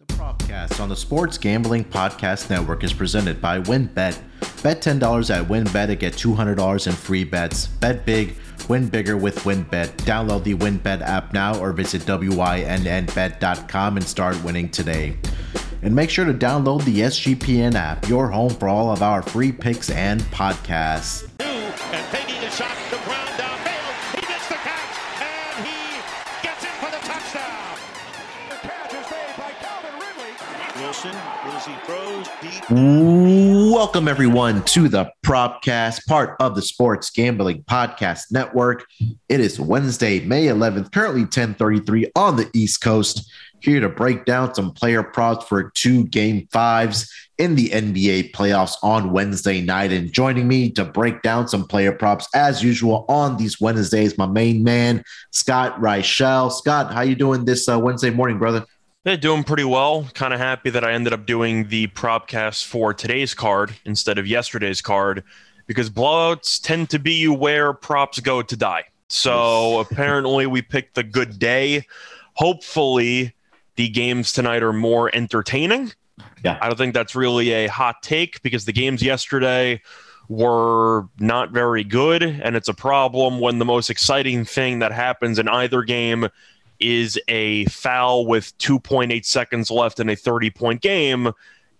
The Propcast on the Sports Gambling Podcast Network is presented by WynnBET. Bet $10 at WynnBET to get $200 in free bets. Bet big, win bigger with WynnBET. Download the WynnBET app now or visit WYNNBet.com and start winning today. And make sure to download the SGPN app, your home for all of our free picks and podcasts. Welcome, everyone, to the Propcast, part of the Sports Gambling Podcast Network. It is Wednesday, May 11th, currently 1033 on the East Coast. Here to break down some player props for two game fives in the NBA playoffs on Wednesday night. And joining me to break down some player props, as usual, on these Wednesdays, my main man, Scott Reichel. Scott, how you doing this uh, Wednesday morning, brother? They're doing pretty well. Kind of happy that I ended up doing the propcast for today's card instead of yesterday's card because blowouts tend to be where props go to die. So apparently, we picked the good day. Hopefully, the games tonight are more entertaining. Yeah. I don't think that's really a hot take because the games yesterday were not very good. And it's a problem when the most exciting thing that happens in either game is a foul with 2.8 seconds left in a 30 point game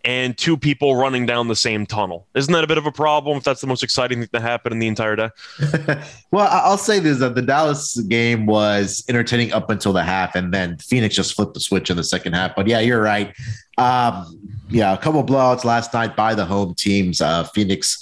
and two people running down the same tunnel. Isn't that a bit of a problem if that's the most exciting thing that happened in the entire day? well, I'll say this: that the Dallas game was entertaining up until the half, and then Phoenix just flipped the switch in the second half. But yeah, you're right. Um, yeah, a couple blowouts last night by the home teams. Uh, Phoenix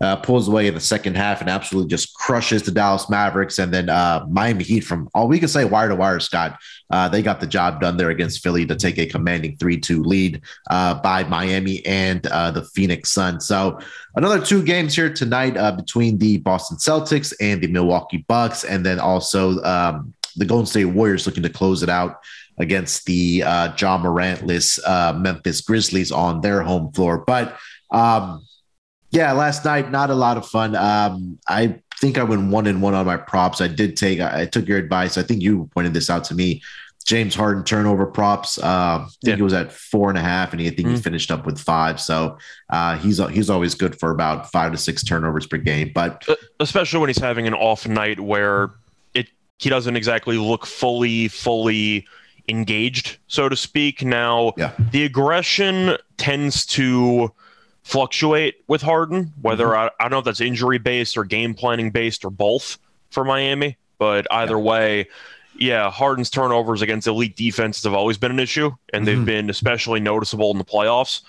uh, pulls away in the second half and absolutely just crushes the Dallas Mavericks, and then uh, Miami Heat from all we can say wire to wire. Scott, uh, they got the job done there against Philly to take a commanding three-two lead uh, by Miami and uh, the Phoenix Suns. So another two games here tonight uh, between the Boston Celtics and the Milwaukee Bucks, and then also um, the Golden State Warriors looking to close it out against the Ja Morantless Memphis Grizzlies on their home floor. But um, yeah, last night not a lot of fun. Um, I think I went one and one on my props. I did take I, I took your advice. I think you pointed this out to me. James Harden turnover props. Uh, I think Yeah. he was at four and a half, and he, I think he Mhm. finished up with five. So uh, he's he's always good for about five to six turnovers per game. But especially when he's having an off night where it he doesn't exactly look fully fully engaged so to speak now Yeah. the aggression tends to fluctuate with harden whether I, I don't know if that's injury based or game planning based or both for miami but either way yeah harden's turnovers against elite defenses have always been an issue and they've Mhm. been especially noticeable in the playoffs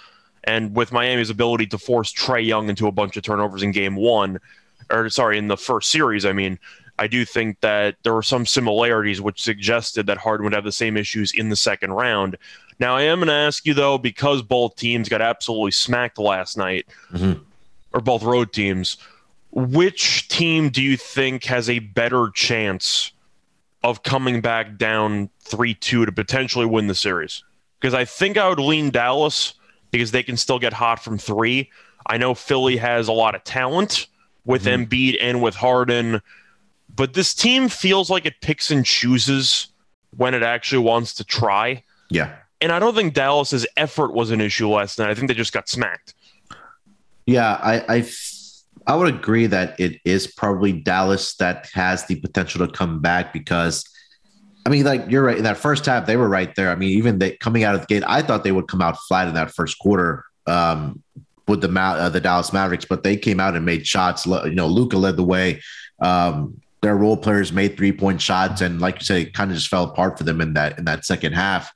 and with miami's ability to force trae young into a bunch of turnovers in game one or sorry, in the first series, I mean, I do think that there were some similarities which suggested that Harden would have the same issues in the second round. Now, I am going to ask you though, because both teams got absolutely smacked last night, Mhm. or both road teams, which team do you think has a better chance of coming back down 3 2 to potentially win the series? Because I think I would lean Dallas because they can still get hot from three. I know Philly has a lot of talent with Mhm. Embiid and with Harden, but this team feels like it picks and chooses when it actually wants to try. yeah, And I don't think Dallas's effort was an issue last night. I think they just got smacked. Yeah, I I would agree that it is probably Dallas that has the potential to come back because I mean, like you're right. In that first half, they were right there. I mean, even they coming out of the gate, I thought they would come out flat in that first quarter um, with the uh, the Dallas Mavericks, but they came out and made shots. You know, Luka led the way. Um, their role players made three point shots, and like you say, it kind of just fell apart for them in that in that second half.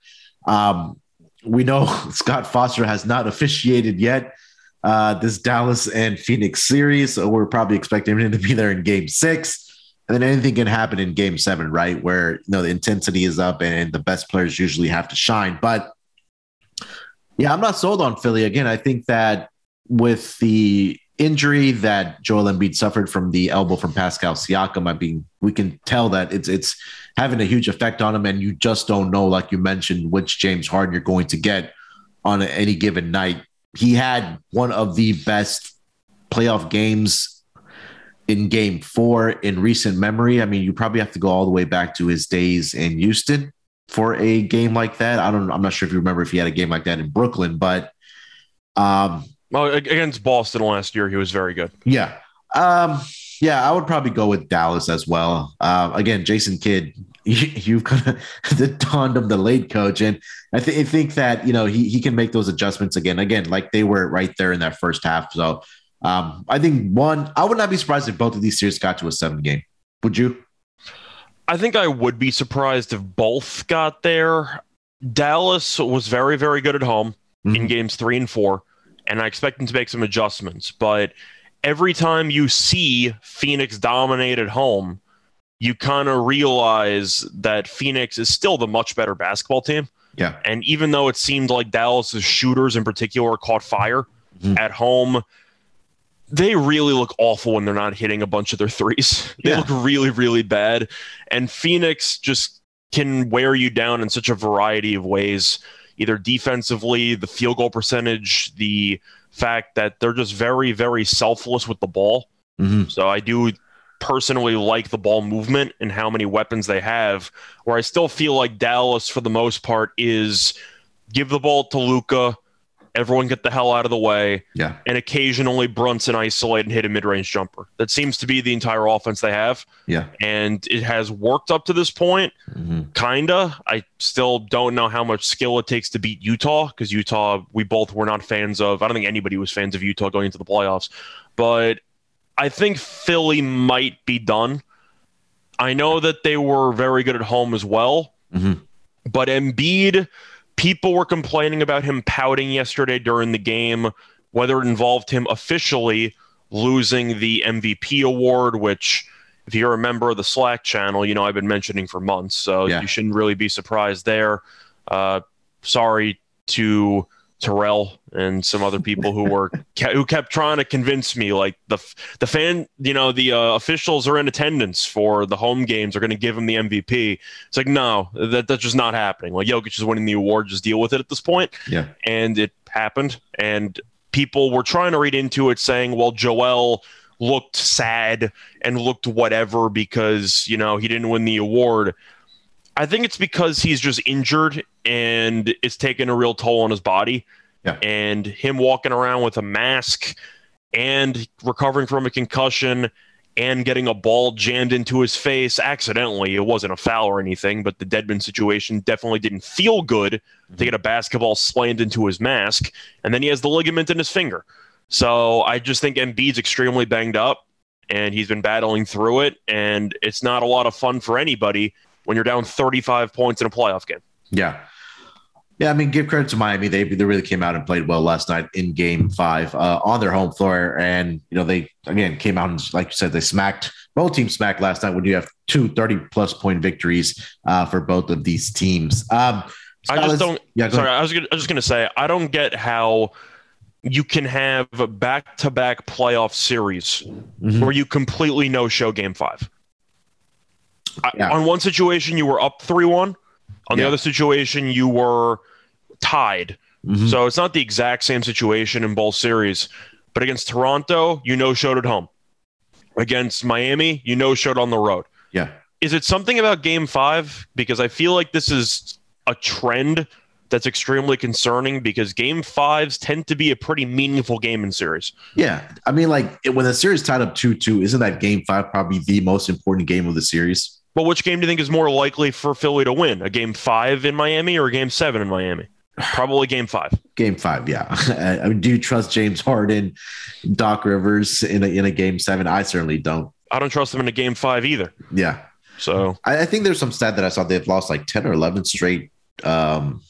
Um, we know Scott Foster has not officiated yet uh, this Dallas and Phoenix series. So we're probably expecting him to be there in game six. And then anything can happen in game seven, right? Where you know the intensity is up and the best players usually have to shine. But yeah, I'm not sold on Philly. Again, I think that with the injury that Joel Embiid suffered from the elbow from Pascal Siakam, I mean, we can tell that it's it's having a huge effect on him, and you just don't know, like you mentioned, which James Harden you're going to get on any given night. He had one of the best playoff games in game four in recent memory. I mean, you probably have to go all the way back to his days in Houston for a game like that. I don't. I'm not sure if you remember if he had a game like that in Brooklyn, but um, well, against Boston last year, he was very good. Yeah, um, yeah, I would probably go with Dallas as well. Uh, again, Jason Kidd, you, have kind of of the late coach, and I, th- I think that you know he he can make those adjustments again. Again, like they were right there in that first half. So um, I think one, I would not be surprised if both of these series got to a seven game. Would you? I think I would be surprised if both got there. Dallas was very, very good at home mm-hmm. in games three and four, and I expect them to make some adjustments. But every time you see Phoenix dominate at home, you kind of realize that Phoenix is still the much better basketball team. Yeah. And even though it seemed like Dallas's shooters in particular caught fire mm-hmm. at home, they really look awful when they're not hitting a bunch of their threes. They yeah. look really, really bad. And Phoenix just can wear you down in such a variety of ways, either defensively, the field goal percentage, the fact that they're just very, very selfless with the ball. Mm-hmm. So I do personally like the ball movement and how many weapons they have, where I still feel like Dallas, for the most part, is give the ball to Luka everyone get the hell out of the way. Yeah. And occasionally Brunson isolate and hit a mid range jumper. That seems to be the entire offense they have. Yeah. And it has worked up to this point, mm-hmm. kinda. I still don't know how much skill it takes to beat Utah because Utah, we both were not fans of. I don't think anybody was fans of Utah going into the playoffs. But I think Philly might be done. I know that they were very good at home as well. Mm-hmm. But Embiid people were complaining about him pouting yesterday during the game, whether it involved him officially losing the MVP award, which, if you're a member of the Slack channel, you know I've been mentioning for months. So yeah. you shouldn't really be surprised there. Uh, sorry to Terrell and some other people who were who kept trying to convince me like the the fan you know the uh, officials are in attendance for the home games are going to give him the MVP. It's like no, that that's just not happening. Like Jokic is winning the award, just deal with it at this point. Yeah, and it happened, and people were trying to read into it, saying, well, Joel looked sad and looked whatever because you know he didn't win the award. I think it's because he's just injured and it's taking a real toll on his body. Yeah. And him walking around with a mask and recovering from a concussion and getting a ball jammed into his face accidentally. It wasn't a foul or anything, but the Dedmon situation definitely didn't feel good mm-hmm. to get a basketball slammed into his mask. And then he has the ligament in his finger. So I just think Embiid's extremely banged up and he's been battling through it. And it's not a lot of fun for anybody when you're down 35 points in a playoff game. Yeah. Yeah, I mean, give credit to Miami. They, they really came out and played well last night in game five uh, on their home floor. And, you know, they, again, came out and, like you said, they smacked, both teams smacked last night when you have two 30 plus point victories uh, for both of these teams. Um, I just don't, yeah, sorry, I was, gonna, I was just going to say, I don't get how you can have a back to back playoff series mm-hmm. where you completely no show game five. Yeah. on one situation, you were up 3 1. On yeah. the other situation, you were tied. Mm-hmm. So it's not the exact same situation in both series. But against Toronto, you know showed at home. Against Miami, you know showed on the road. Yeah. Is it something about game five? Because I feel like this is a trend that's extremely concerning because game fives tend to be a pretty meaningful game in series. Yeah. I mean, like when the series tied up 2 2, isn't that game five probably the most important game of the series? But which game do you think is more likely for Philly to win? A game five in Miami or a game seven in Miami? Probably game five. Game five, yeah. I mean, do you trust James Harden, Doc Rivers in a, in a game seven? I certainly don't. I don't trust them in a game five either. Yeah. So I, I think there's some stat that I saw they've lost like 10 or 11 straight um,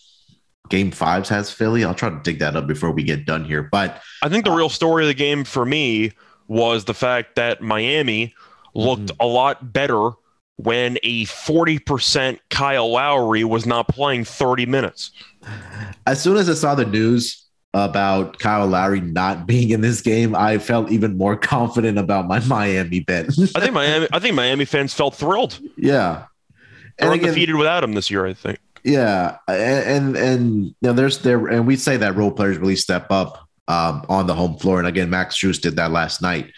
game fives has Philly. I'll try to dig that up before we get done here. But I think the uh, real story of the game for me was the fact that Miami looked mm-hmm. a lot better when a 40% Kyle Lowry was not playing 30 minutes. As soon as I saw the news about Kyle Lowry not being in this game, I felt even more confident about my Miami bet. I think Miami I think Miami fans felt thrilled. Yeah. They're and undefeated again, without him this year, I think. Yeah. And and, and you know, there's there and we say that role players really step up um, on the home floor. And again, Max Strus did that last night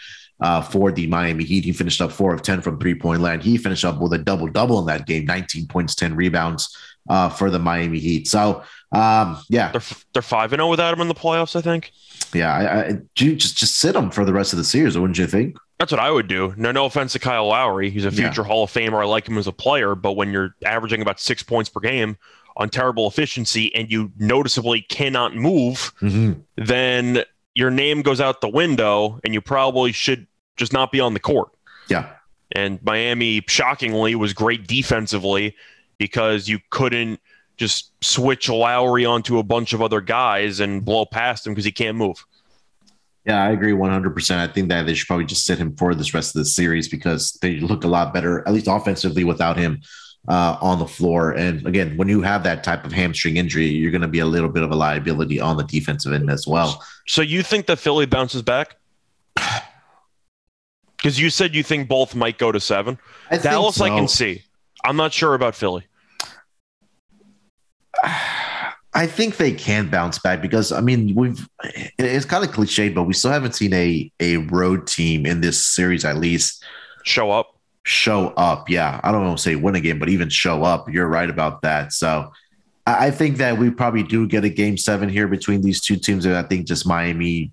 uh, for the Miami Heat. He finished up four of 10 from three point land. He finished up with a double double in that game 19 points, 10 rebounds, uh, for the Miami Heat. So um, yeah, They're they're five and zero without him in the playoffs. I think yeah, I, I, you just just sit him for the rest of the series, wouldn't you think? that's what I would do. No, no offense to Kyle Lowry, he's a Yeah. future Hall of Famer. I like him as a player, but when you're averaging about six points per game on terrible efficiency and you noticeably cannot move, Mm-hmm. then your name goes out the window, and you probably should just not be on the court. Yeah, And Miami, shockingly, was great defensively because you couldn't just switch Lowry onto a bunch of other guys and blow past him because he can't move. yeah, I agree one hundred percent. I think that they should probably just sit him for this rest of the series because they look a lot better, at least offensively, without him uh, on the floor. And again, when you have that type of hamstring injury, you're going to be a little bit of a liability on the defensive end as well. So you think that Philly bounces back? Because you said you think both might go to seven. I Dallas, I can see. I'm not sure about Philly. I think they can bounce back because I mean we've it's kind of cliched, but we still haven't seen a a road team in this series at least Show up. show up. Yeah, I don't want to say win a game, but even show up. You're right about that. So I I think that we probably do get a game seven here between these two teams, and I think just Miami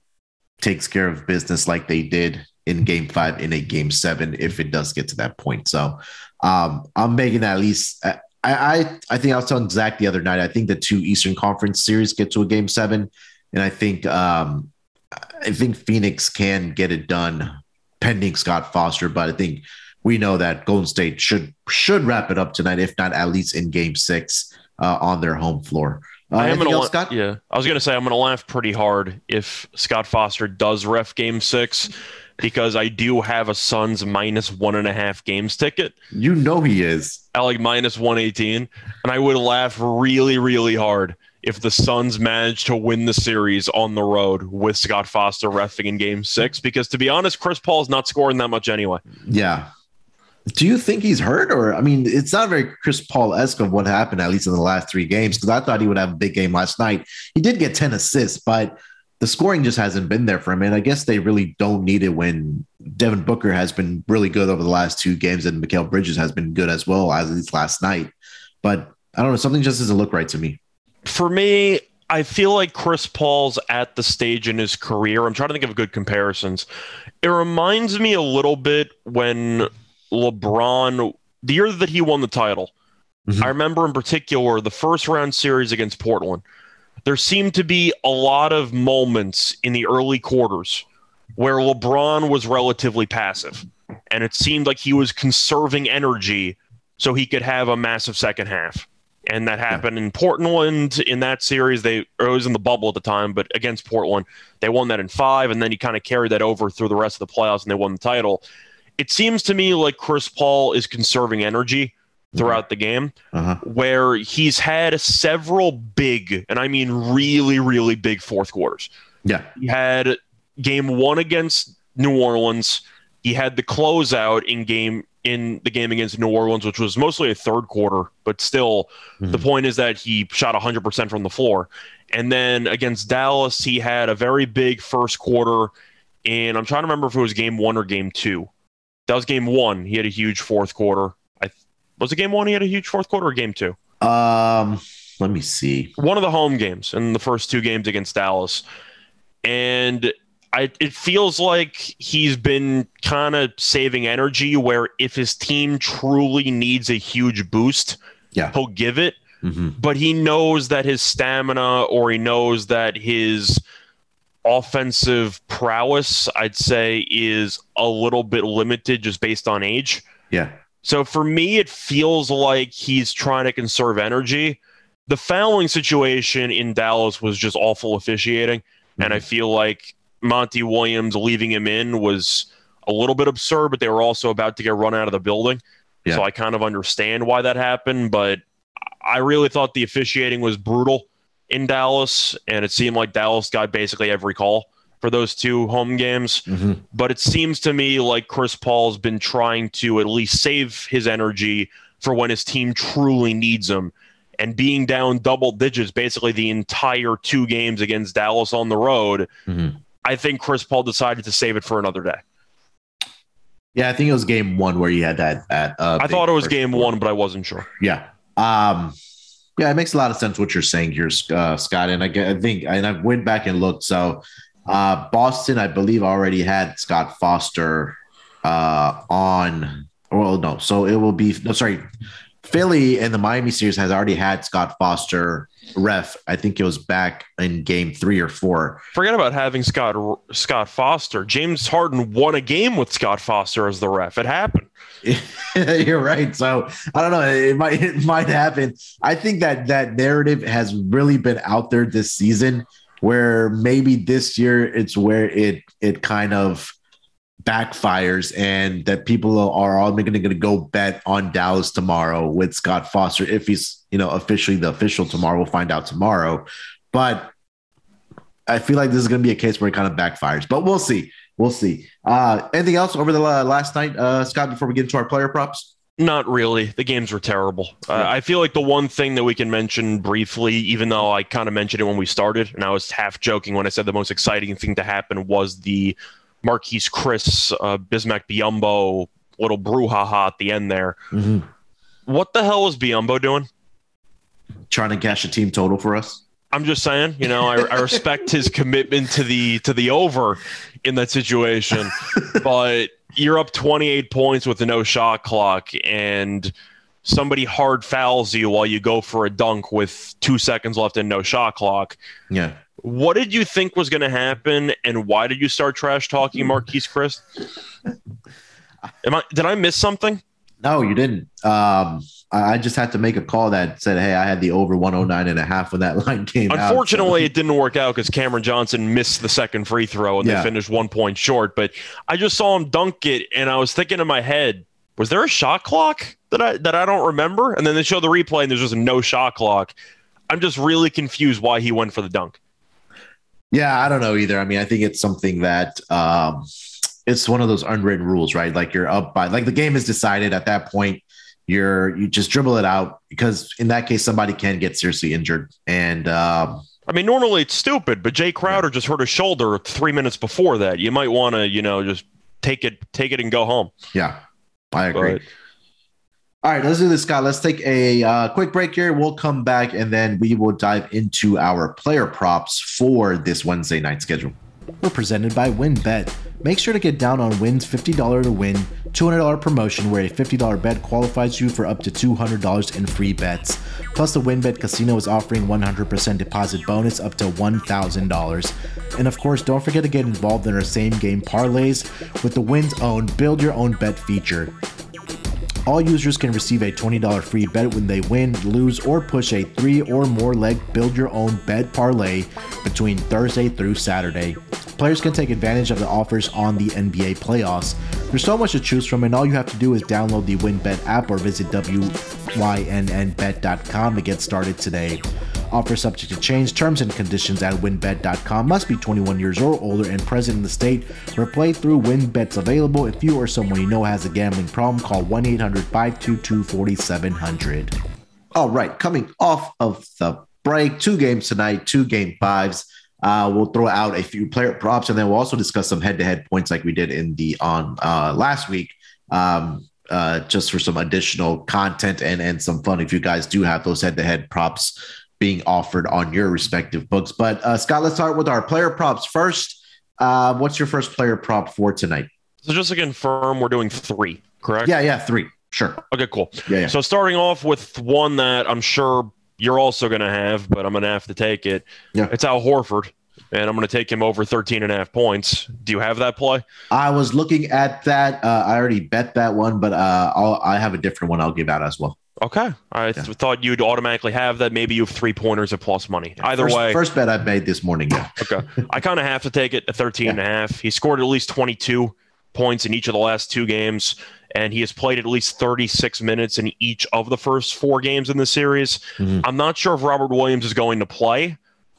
takes care of business like they did in game five in a game seven if it does get to that point. So um, I'm making at least. I, I I think I was telling Zach the other night. I think the two Eastern Conference series get to a game seven, and I think um, I think Phoenix can get it done pending Scott Foster. But I think we know that Golden State should should wrap it up tonight, if not at least in Game Six uh, on their home floor. Uh, I am gonna else, Scott? yeah. I was gonna say I'm gonna laugh pretty hard if Scott Foster does ref game six because I do have a Suns minus one and a half games ticket. You know he is. at like minus 118 and i would laugh really really hard if the suns managed to win the series on the road with scott foster refing in game six because to be honest chris paul's not scoring that much anyway Yeah. Do you think he's hurt, or I mean, it's not very Chris Paul esque of what happened at least in the last three games? Because I thought he would have a big game last night. He did get ten assists, but the scoring just hasn't been there for him. And I guess they really don't need it when Devin Booker has been really good over the last two games, and Mikal Bridges has been good as well as least last night. But I don't know, something just doesn't look right to me. for me i feel like chris paul's at the stage in his career i'm trying to think of good comparisons it reminds me a little bit when lebron the year that he won the title Mhm. I remember in particular the first round series against Portland. There seemed to be a lot of moments in the early quarters where LeBron was relatively passive. And it seemed like he was conserving energy so he could have a massive second half. And that happened in Portland in that series. They it was in the bubble at the time, but against Portland, they won that in five, and then he kind of carried that over through the rest of the playoffs and they won the title. It seems to me like Chris Paul is conserving energy throughout the game Uh-huh. where he's had several big, and I mean really, really big fourth quarters. Yeah. He had game one against New Orleans. He had the closeout in game in the game against New Orleans, which was mostly a third quarter, but still, the Mhm. point is that he shot 100% from the floor. And then against Dallas, he had a very big first quarter. And I'm trying to remember if it was game one or game two. That was game one. He had a huge fourth quarter. Was it game one. He had a huge fourth quarter or game two. Um, let me see. One of the home games in the first two games against Dallas, and I, it feels like he's been kind of saving energy. Where if his team truly needs a huge boost, Yeah. he'll give it. Mhm. But he knows that his stamina, or he knows that his offensive prowess, I'd say, is a little bit limited just based on age. Yeah. So for me, it feels like he's trying to conserve energy. The fouling situation in Dallas was just awful officiating. And I mm-hmm. feel like Monty Williams leaving him in was a little bit absurd, but they were also about to get run out of the building. Yeah. So I kind of understand why that happened. But I really thought the officiating was brutal in Dallas. And it seemed like Dallas got basically every call for those two home games Mhm. but it seems to me like Chris Paul's been trying to at least save his energy for when his team truly needs him. And being down double digits basically the entire two games against Dallas on the road, Mhm. I think Chris Paul decided to save it for another day. Yeah, I think it was game one where you had that. that uh, I thought it was game one, but I wasn't sure. Yeah. Um, Yeah, it makes a lot of sense what you're saying here, uh, Scott. And I, I think, and I went back and looked. So uh, Boston, I believe, already had Scott Foster uh, on. Well, no. So it will be, no, sorry. Philly and the Miami series has already had Scott Foster ref. I think it was back in game three or four. Forget about having Scott Scott Foster. James Harden won a game with Scott Foster as the ref. It happened. You're right. So I don't know. It might it might happen. I think that that narrative has really been out there this season, where maybe this year it's where it it kind of backfires, and that people are all going to go bet on Dallas tomorrow with Scott Foster if he's you know officially the official tomorrow. We'll find out tomorrow, but I feel like this is going to be a case where it kind of backfires. But we'll see. We'll see. Uh, anything else over the uh, last night, uh, Scott? Before we get into our player props. Not really. The games were terrible. Uh, I feel like the one thing that we can mention briefly, even though I kind of mentioned it when we started, and I was half joking when I said the most exciting thing to happen was the Marquese Chriss uh, Bismack Biyombo little brouhaha at the end there. Mm-hmm. What the hell was Biyombo doing? Trying to cash a team total for us. I'm just saying, you know, I, I respect his commitment to the to the over in that situation, but you're up 28 points with a no shot clock, and somebody hard fouls you while you go for a dunk with two seconds left and no shot clock. Yeah. What did you think was going to happen, and why did you start trash talking Marquese Chriss? Am I did I miss something? No, you didn't. Um, I I just had to make a call that said, "Hey, I had the over 109 and a half when that line came out." Unfortunately, it didn't work out because Cameron Johnson missed the second free throw and Yeah. they finished one point short. But I just saw him dunk it, and I was thinking in my head, was there a shot clock that I that I don't remember? And then they show the replay, and there's just no shot clock. I'm just really confused why he went for the dunk. Yeah, I don't know either. I mean, I think it's something that um, it's one of those unwritten rules, right? Like you're up by, like the game is decided at that point. You're you just dribble it out because in that case somebody can get seriously injured, and um, I mean, normally it's stupid, but Jae Crowder just hurt his shoulder three minutes before that. You might want to, you know, just take it, take it, and go home. yeah, I agree. But All right, let's do this, Scott. Let's take a uh, quick break here. We'll come back and then we will dive into our player props for this Wednesday night schedule. We're presented by WynnBET. Make sure to get down on Win's $50 to win $200 promotion where a $50 bet qualifies you for up to $200 in free bets. Plus, the WynnBET Casino is offering 100% deposit bonus up to $1,000. And of course, don't forget to get involved in our same game parlays with the Win's own Build Your Own Bet feature. All users can receive a $20 free bet when they win, lose, or push a three or more leg build your own bet parlay between Thursday through Saturday. Players can take advantage of the offers on the NBA playoffs. There's so much to choose from, and all you have to do is download the WynnBET app or visit WYNNBet.com to get started today. Offer subject to change. Terms and conditions at wynnbet.com. Must be 21 years or older and present in the state where playthrough WynnBET's available. If you or someone you know has a gambling problem, call 1 800 522 4700. All right, coming off of the break, two games tonight, two game fives. Uh, we'll throw out a few player props, and then we'll also discuss some head-to-head points like we did in the on uh, last week. Um, uh, just for some additional content and and some fun if you guys do have those head-to-head props being offered on your respective books. But uh, Scott, let's start with our player props first. Uh, what's your first player prop for tonight? so just to confirm, we're doing three, correct? Yeah, yeah, three. Sure. Okay, cool. Yeah, yeah. So starting off with one that I'm sure you're also going to have, but I'm going to have to take it. Yeah. It's Al Horford, and I'm going to take him over 13 and a half points. Do you have that play? I was looking at that. Uh, I already bet that one, but uh, I'll, I have a different one I'll give out as well. Okay. I th- thought you'd automatically have that. Maybe you have three pointers at plus money. Either first, way, first bet I made this morning. Yeah. okay. I kind of have to take it at 13 and a half. He scored at least 22 points in each of the last two games, and he has played at least 36 minutes in each of the first four games in the series. Mhm. I'm not sure if Robert Williams is going to play.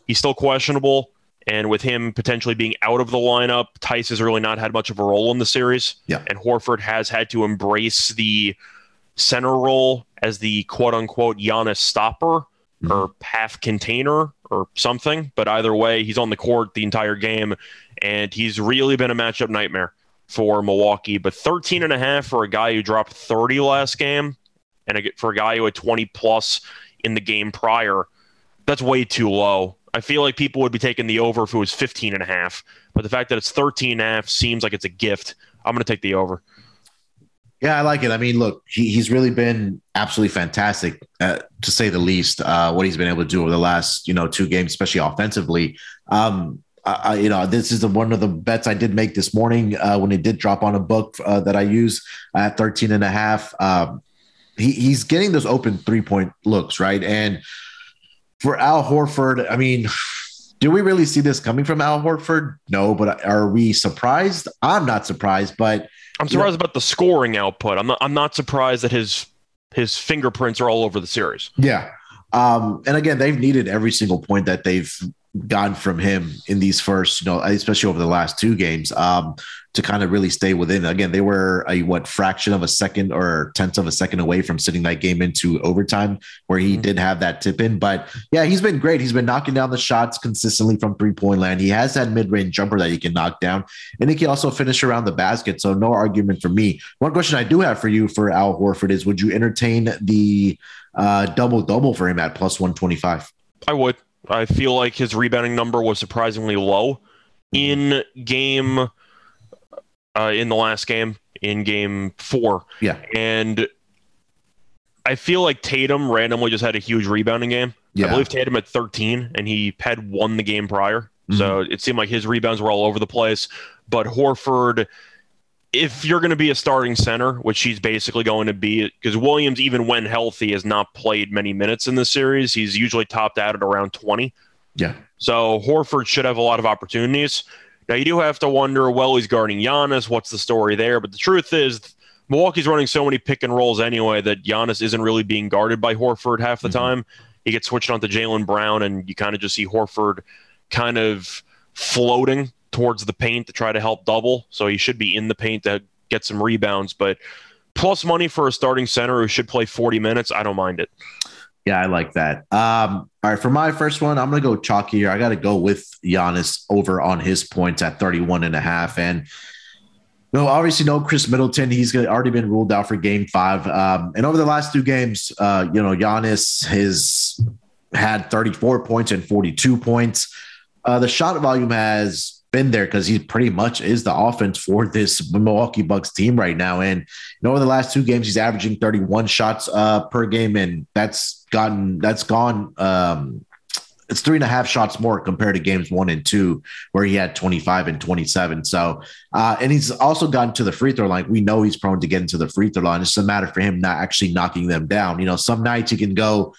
He's still questionable. And with him potentially being out of the lineup, Theis has really not had much of a role in the series. Yeah. And Horford has had to embrace the center role as the quote unquote Giannis stopper or half container or something. But either way, he's on the court the entire game, and he's really been a matchup nightmare for Milwaukee. But 13 and a half for a guy who dropped 30 last game, and for a guy who had 20 plus in the game prior. That's way too low. I feel like people would be taking the over if it was 15 and a half, but the fact that it's 13 and a half seems like it's a gift. I'm going to take the over. Yeah, I like it. I mean, look, he, he's really been absolutely fantastic, uh, to say the least. Uh, what he's been able to do over the last, you know, two games, especially offensively. Um, I, you know, this is the, one of the bets I did make this morning uh, when it did drop on a book uh, that I use at 13 and a half. Um, he, he's getting those open three point looks, right? And for Al Horford, I mean, do we really see this coming from Al Horford? No, but are we surprised? I'm not surprised, but I'm surprised about the scoring output. I'm not. I'm not surprised that his his fingerprints are all over the series. Yeah. Um, and again, they've needed every single point that they've gotten from him in these first, you know, especially over the last two games, um, to kind of really stay within. Again, they were a what fraction of a second or tenth of a second away from sitting that game into overtime, where he mm-hmm. did have that tip in. But yeah, he's been great. He's been knocking down the shots consistently from three point land. He has that mid range jumper that he can knock down, and he can also finish around the basket. So no argument for me. One question I do have for you for Al Horford is: Would you entertain the uh, double double for him at plus one twenty five? I would. I feel like his rebounding number was surprisingly low in game uh, in the last game in game four. Yeah. And I feel like Tatum randomly just had a huge rebounding game. Yeah. I believe Tatum at 13 and he had won the game prior. Mm-hmm. So it seemed like his rebounds were all over the place. But Horford if you're going to be a starting center, which he's basically going to be, because Williams, even when healthy, has not played many minutes in this series. He's usually topped out at around 20. Yeah. So Horford should have a lot of opportunities. Now, you do have to wonder, well, he's guarding Giannis. What's the story there? But the truth is, Milwaukee's running so many pick and rolls anyway that Giannis isn't really being guarded by Horford half the mm-hmm. time. He gets switched on to Jaylen Brown, and you kind of just see Horford kind of floating towards the paint to try to help double. So he should be in the paint to get some rebounds. But plus money for a starting center who should play 40 minutes, I don't mind it. Yeah, I like that. Um, all right, for my first one, I'm going to go chalky here. I got to go with Giannis over on his points at 31 and a half. And no, obviously, no Khris Middleton. He's already been ruled out for game five. Um, and over the last two games, uh, you know, Giannis has had 34 points and 42 points. Uh, the shot volume has been there because he pretty much is the offense for this Milwaukee Bucks team right now. And you know, over the last two games, he's averaging 31 shots uh, per game, and that's gotten that's gone. Um, it's three and a half shots more compared to games one and two, where he had 25 and 27. So, uh, and he's also gotten to the free throw line. We know he's prone to get into the free throw line. It's a matter for him not actually knocking them down. You know, some nights he can go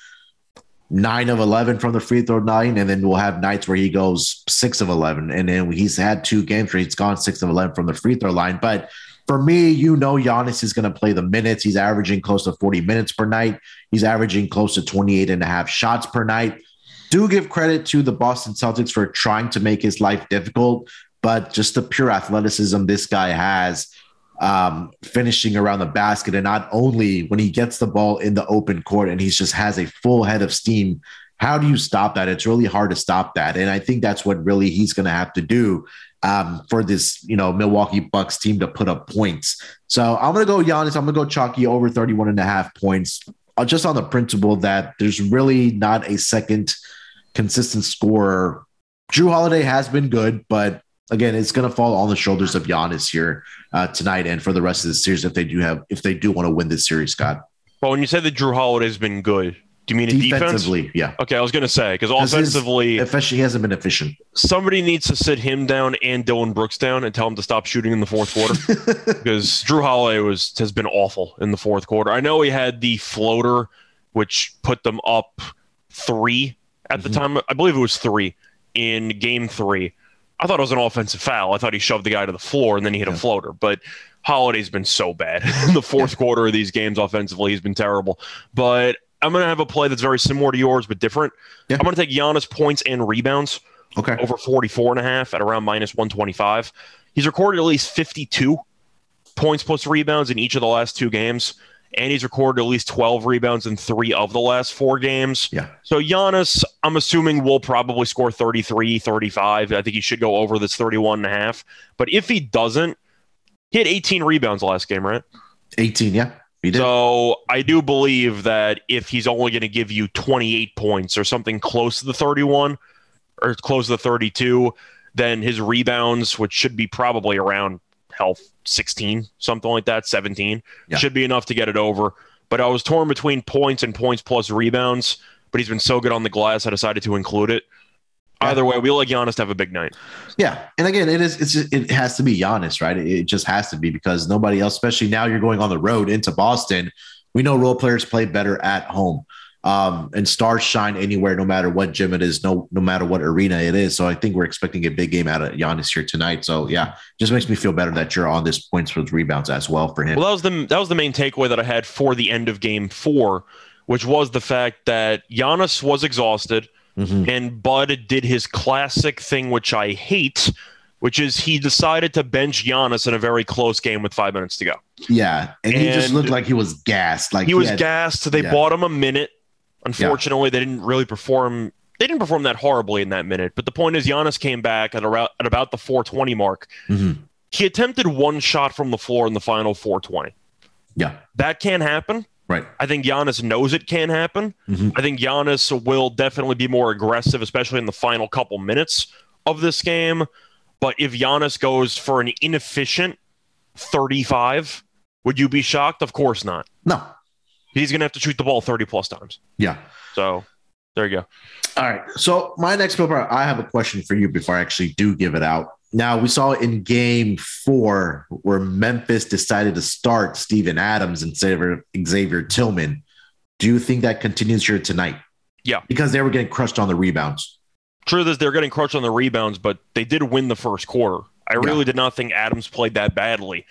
nine of 11 from the free throw line. And then we'll have nights where he goes six of 11. And then he's had two games where he's gone six of 11 from the free throw line. But for me, you know, Giannis is going to play the minutes. He's averaging close to 40 minutes per night. He's averaging close to 28 and a half shots per night. Do give credit to the Boston Celtics for trying to make his life difficult, but just the pure athleticism this guy has um, finishing around the basket. And not only when he gets the ball in the open court and he just has a full head of steam, how do you stop that? It's really hard to stop that. And I think that's what really he's going to have to do um, for this, you know, Milwaukee Bucks team to put up points. So I'm going to go Giannis. I'm going to go Chalky over 31 and a half points, uh, just on the principle that there's really not a second consistent scorer. Jrue Holiday has been good, but again, it's going to fall on the shoulders of Giannis here uh, tonight and for the rest of the series if they do have if they do want to win this series, Scott. Well, when you say that Jrue Holiday has been good, do you mean defensively? Defense? Yeah. Okay, I was going to say because offensively, especially he hasn't been efficient. Somebody needs to sit him down and Dillon Brooks down and tell him to stop shooting in the fourth quarter because Jrue Holiday was has been awful in the fourth quarter. I know he had the floater, which put them up three at mm-hmm. the time. I believe it was three in game three I thought it was an offensive foul. I thought he shoved the guy to the floor and then he hit yeah. a floater. But Holiday's been so bad in the fourth quarter of these games offensively. He's been terrible. But I'm going to have a play that's very similar to yours, but different. Yeah. I'm going to take Giannis points and rebounds. Okay. Over 44 and a half at around minus 125. He's recorded at least 52 points plus rebounds in each of the last two games and he's recorded at least 12 rebounds in three of the last four games. Yeah. So Giannis, I'm assuming will probably score 33, 35. I think he should go over this 31 and a half. But if he doesn't, he had 18 rebounds last game, right? 18, yeah. He did. So I do believe that if he's only going to give you 28 points or something close to the 31 or close to the 32, then his rebounds, which should be probably around health 16, something like that, 17, Yeah. should be enough to get it over. But I was torn between points and points plus rebounds. But he's been so good on the glass, I decided to include it. Either way, we like Giannis to have a big night. Yeah, and again, it is. It's just, it has to be Giannis, right? It just has to be because nobody else, especially now, you're going on the road into Boston. We know role players play better at home, um, and stars shine anywhere, no matter what gym it is, no no matter what arena it is. So I think we're expecting a big game out of Giannis here tonight. So yeah, just makes me feel better that you're on this points with rebounds as well for him. Well, that was the that was the main takeaway that I had for the end of Game Four, which was the fact that Giannis was exhausted. Mhm. And Bud did his classic thing, which I hate, which is he decided to bench Giannis in a very close game with five minutes to go. Yeah, and, he just looked like he was gassed. Like He was had- gassed. They yeah. bought him a minute. Unfortunately, they didn't really perform. They didn't perform that horribly in that minute. But the point is, Giannis came back at around at about the 420 mark. Mhm. He attempted one shot from the floor in the final 420. Yeah, That can happen. right. I think Giannis knows it can happen. Mhm. I think Giannis will definitely be more aggressive, especially in the final couple minutes of this game. But if Giannis goes for an inefficient 35, would you be shocked? Of course not. No, He's going to have to shoot the ball 30 plus times. yeah. So there you go. All right. So my next paper, I have a question for you before I actually do give it out. Now we saw in game four where Memphis decided to start Steven Adams instead of Xavier Tillman. Do you think that continues here tonight? Yeah. Because they were getting crushed on the rebounds. Truth is, they're getting crushed on the rebounds, but they did win the first quarter. I really Yeah. did not think Adams played that badly,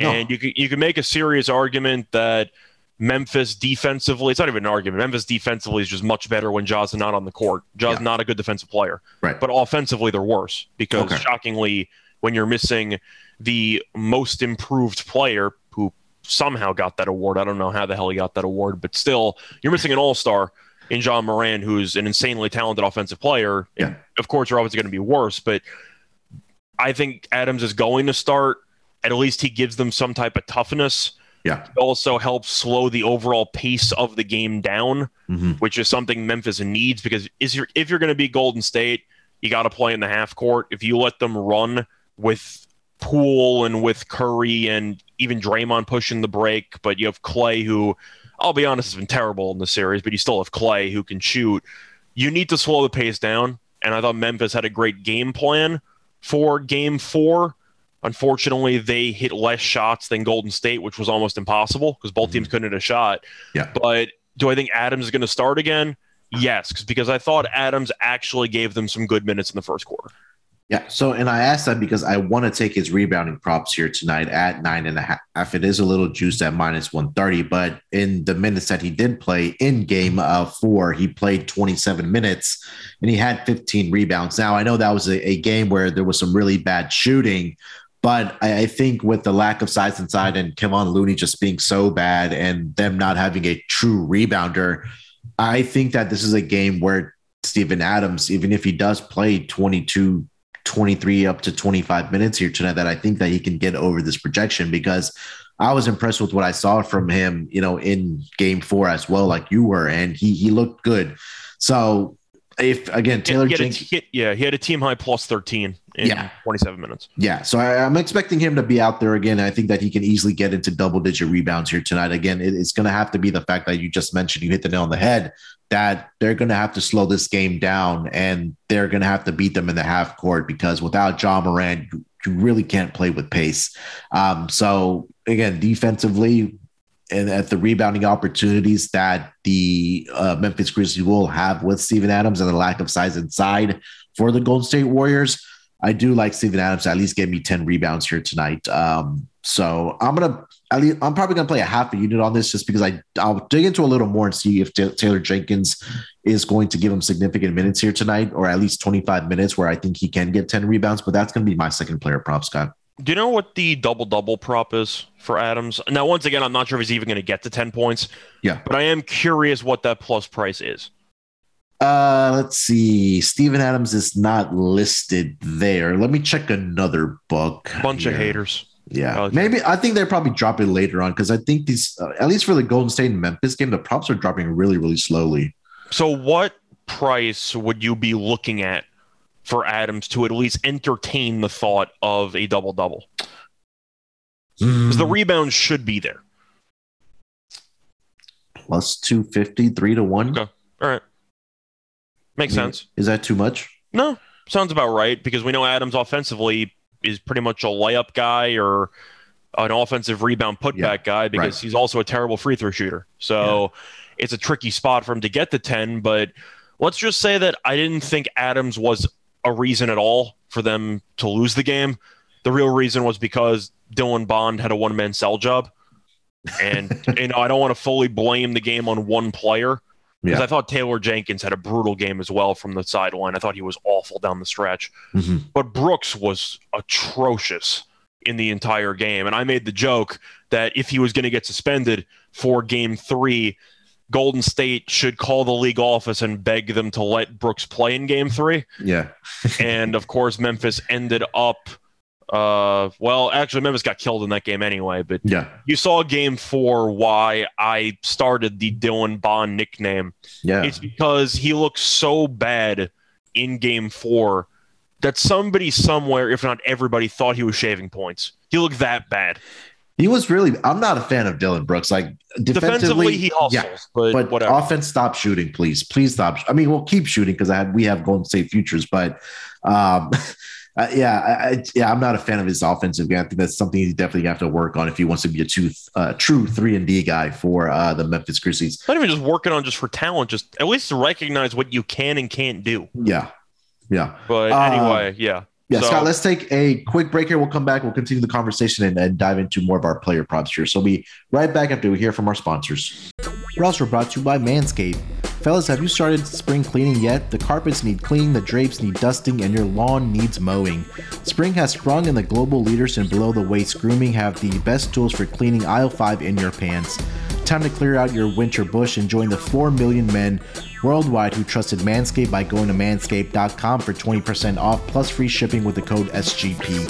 No. and you could you could make a serious argument that Memphis defensively, it's not even an argument. Memphis defensively is just much better when Jaws is not on the court. Ja's Yeah. not a good defensive player, Right. but offensively they're worse because Okay. shockingly, when you're missing the most improved player who somehow got that award, I don't know how the hell he got that award, but still, you're missing an all star in Ja Morant, who's an insanely talented offensive player. Yeah. Of course, you're always going to be worse, but I think Adams is going to start. At least he gives them some type of toughness. Yeah. It also helps slow the overall pace of the game down, Mhm. which is something Memphis needs because is you're, if you're going to be Golden State, you got to play in the half court. If you let them run with Poole and with Curry and even Draymond pushing the break, but you have Clay who, I'll be honest, has been terrible in the series, but you still have Clay who can shoot. You need to slow the pace down. And I thought Memphis had a great game plan for game four. Unfortunately, they hit less shots than Golden State, which was almost impossible because both teams couldn't hit a shot. Yeah. But do I think Adams is going to start again? Yes, 'cause- because I thought Adams actually gave them some good minutes in the first quarter. Yeah. So, and I asked that because I want to take his rebounding props here tonight at nine and a half. It is a little juiced at minus 130, but in the minutes that he did play in game uh, four, he played 27 minutes and he had 15 rebounds. Now, I know that was a, a game where there was some really bad shooting, but I, I think with the lack of size inside and Kevon Looney just being so bad and them not having a true rebounder, I think that this is a game where Steven Adams, even if he does play 22, 23 up to 25 minutes here tonight, that I think that he can get over this projection because I was impressed with what I saw from him, you know, in game four as well, like you were, and he he looked good. So if again Taylor He Jenkins, t- yeah, he had a team high plus 13 in Yeah. 27 minutes. yeah, so I, I'm expecting him to be out there again. I think that he can easily get into double digit rebounds here tonight. Again, it- it's going to have to be the fact that you just mentioned, you hit the nail on the head, that they're going to have to slow this game down and they're going to have to beat them in the half court because without Ja Morant, you, you really can't play with pace. Um, so again, defensively, and at the rebounding opportunities that the uh, Memphis Grizzlies will have with Steven Adams and the lack of size inside for the Golden State Warriors, I do like Steven Adams to at least give me 10 rebounds here tonight. Um, so I'm at least I'm probably gonna play a half a unit on this just because I I'll dig into a little more and see if Ta- Taylor Jenkins is going to give him significant minutes here tonight, or at least 25 minutes where I think he can get 10 rebounds. But that's gonna be my second player prop, Scott. Do you know what the double double prop is for Adams? Now, once again, I'm not sure if he's even going to get to 10 points. Yeah. But I am curious what that plus price is. Uh, let's see. Steven Adams is not listed there. Let me check another book. Bunch of haters. Yeah, Okay. maybe I think they probably drop it later on because I think these, uh, at least for the Golden State and Memphis game, the props are dropping really, really slowly. So, what price would you be looking at for Adams to at least entertain the thought of a double double? Because the Mm, rebounds should be there. plus two fifty, three to one. Okay. All right. Makes I mean, sense. Is that too much? No, sounds about right because we know Adams offensively is pretty much a layup guy or an offensive rebound putback Yeah, guy because right. he's also a terrible free throw shooter. So it's a tricky spot for him to get to 10. But let's just say that I didn't think Adams was a reason at all for them to lose the game. The real reason was because Dillon Bond had a one man cell job. And, you know, I don't want to fully blame the game on one player because Yeah. I thought Taylor Jenkins had a brutal game as well from the sideline. I thought he was awful down the stretch. Mhm. But Brooks was atrocious in the entire game. And I made the joke that if he was going to get suspended for game three, Golden State should call the league office and beg them to let Brooks play in game three. Yeah. and of course, Memphis ended up. Uh, well, actually, Memphis got killed in that game anyway. But Yeah. you saw game four why I started the Dillon Bond nickname. Yeah. It's because he looks so bad in game four that somebody somewhere, if not everybody, thought he was shaving points. He looked that bad. He was really. I'm not a fan of Dillon Brooks. Like defensively, Defensively, he hustles, yeah, but, but whatever. offense, stop shooting, please. Please stop. I mean, we'll keep shooting because I had we have Golden State futures, but um, uh, yeah, I, yeah, I'm not a fan of his offensive game. I think that's something he definitely have to work on if he wants to be a true, uh, true three and D guy for uh, the Memphis Grizzlies. not even just working on just for talent, just at least to recognize what you can and can't do. Yeah, yeah. But Uh, anyway, yeah. Yeah, So- Scott, let's take a quick break here. We'll come back. We'll continue the conversation and, and dive into more of our player props here. So we'll be right back after we hear from our sponsors. We're also brought to you by Manscaped. Fellas, have you started spring cleaning yet? The carpets need cleaning, the drapes need dusting, and your lawn needs mowing. Spring has sprung, and the global leaders in below the waist grooming have the best tools for cleaning aisle 5 in your pants. Time to clear out your winter bush and join the 4 million men worldwide who trusted Manscaped by going to manscaped.com for 20% off plus free shipping with the code SGP.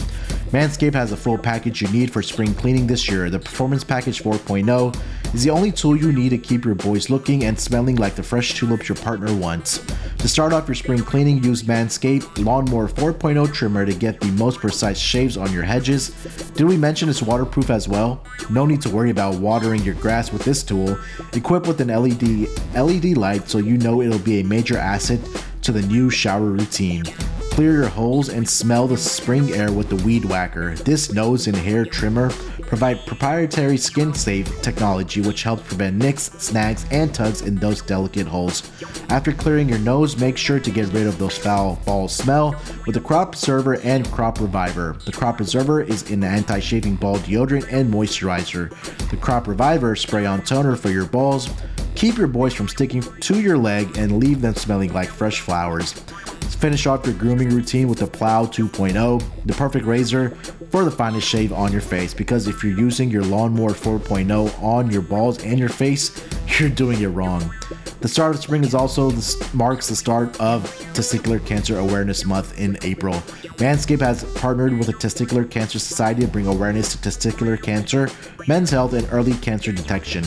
Manscaped has the full package you need for spring cleaning this year. The Performance Package 4.0 is the only tool you need to keep your boys looking and smelling like the fresh tulips your partner wants. To start off your spring cleaning, use Manscaped Lawnmower 4.0 trimmer to get the most precise shaves on your hedges. Did we mention it's waterproof as well? No need to worry about watering your grass with this tool. Equipped with an LED LED light so you know it'll be a major asset to the new shower routine. Clear your holes and smell the spring air with the Weed Whacker. This nose and hair trimmer provide proprietary skin safe technology which helps prevent nicks, snags, and tugs in those delicate holes. After clearing your nose, make sure to get rid of those foul ball smell with the Crop Preserver and Crop Reviver. The Crop Preserver is an anti-shaving ball deodorant and moisturizer. The Crop Reviver spray on toner for your balls. Keep your boys from sticking to your leg and leave them smelling like fresh flowers. Finish off your grooming routine with the Plow 2.0, the perfect razor for the finest shave on your face. Because if you're using your Lawnmower 4.0 on your balls and your face, you're doing it wrong. The start of spring is also the, marks the start of Testicular Cancer Awareness Month in April. Manscaped has partnered with the Testicular Cancer Society to bring awareness to testicular cancer, men's health, and early cancer detection.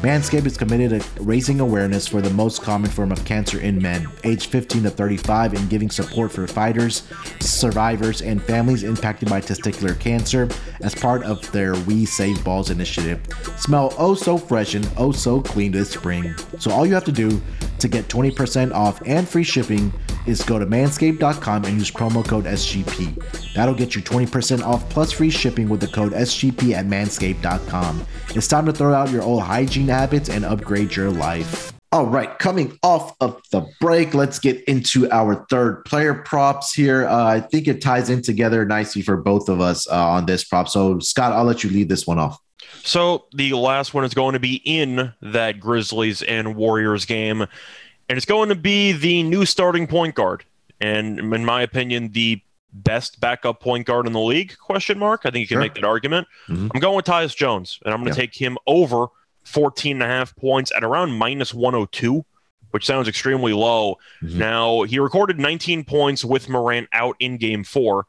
Manscaped is committed to raising awareness for the most common form of cancer in men, aged 15 to 35, and giving support for fighters, survivors, and families impacted by testicular cancer as part of their We Save Balls initiative. Smell oh so fresh and oh so clean this spring. So all you have to do to get 20% off and free shipping is go to manscaped.com and use promo code SGP. That'll get you 20% off plus free shipping with the code SGP at manscaped.com. It's time to throw out your old hygiene habits and upgrade your life. All right, coming off of the break, let's get into our third player props here. Uh, I think it ties in together nicely for both of us uh, on this prop. So, Scott, I'll let you lead this one off. So the last one is going to be in that Grizzlies and Warriors game, and it's going to be the new starting point guard, and in my opinion, the best backup point guard in the league? Question mark. I think you can Sure. make that argument. Mhm. I'm going with Tyus Jones, and I'm going to Yeah. take him over 14 and a half points at around minus 102, which sounds extremely low. Mhm. Now he recorded 19 points with Morant out in Game Four.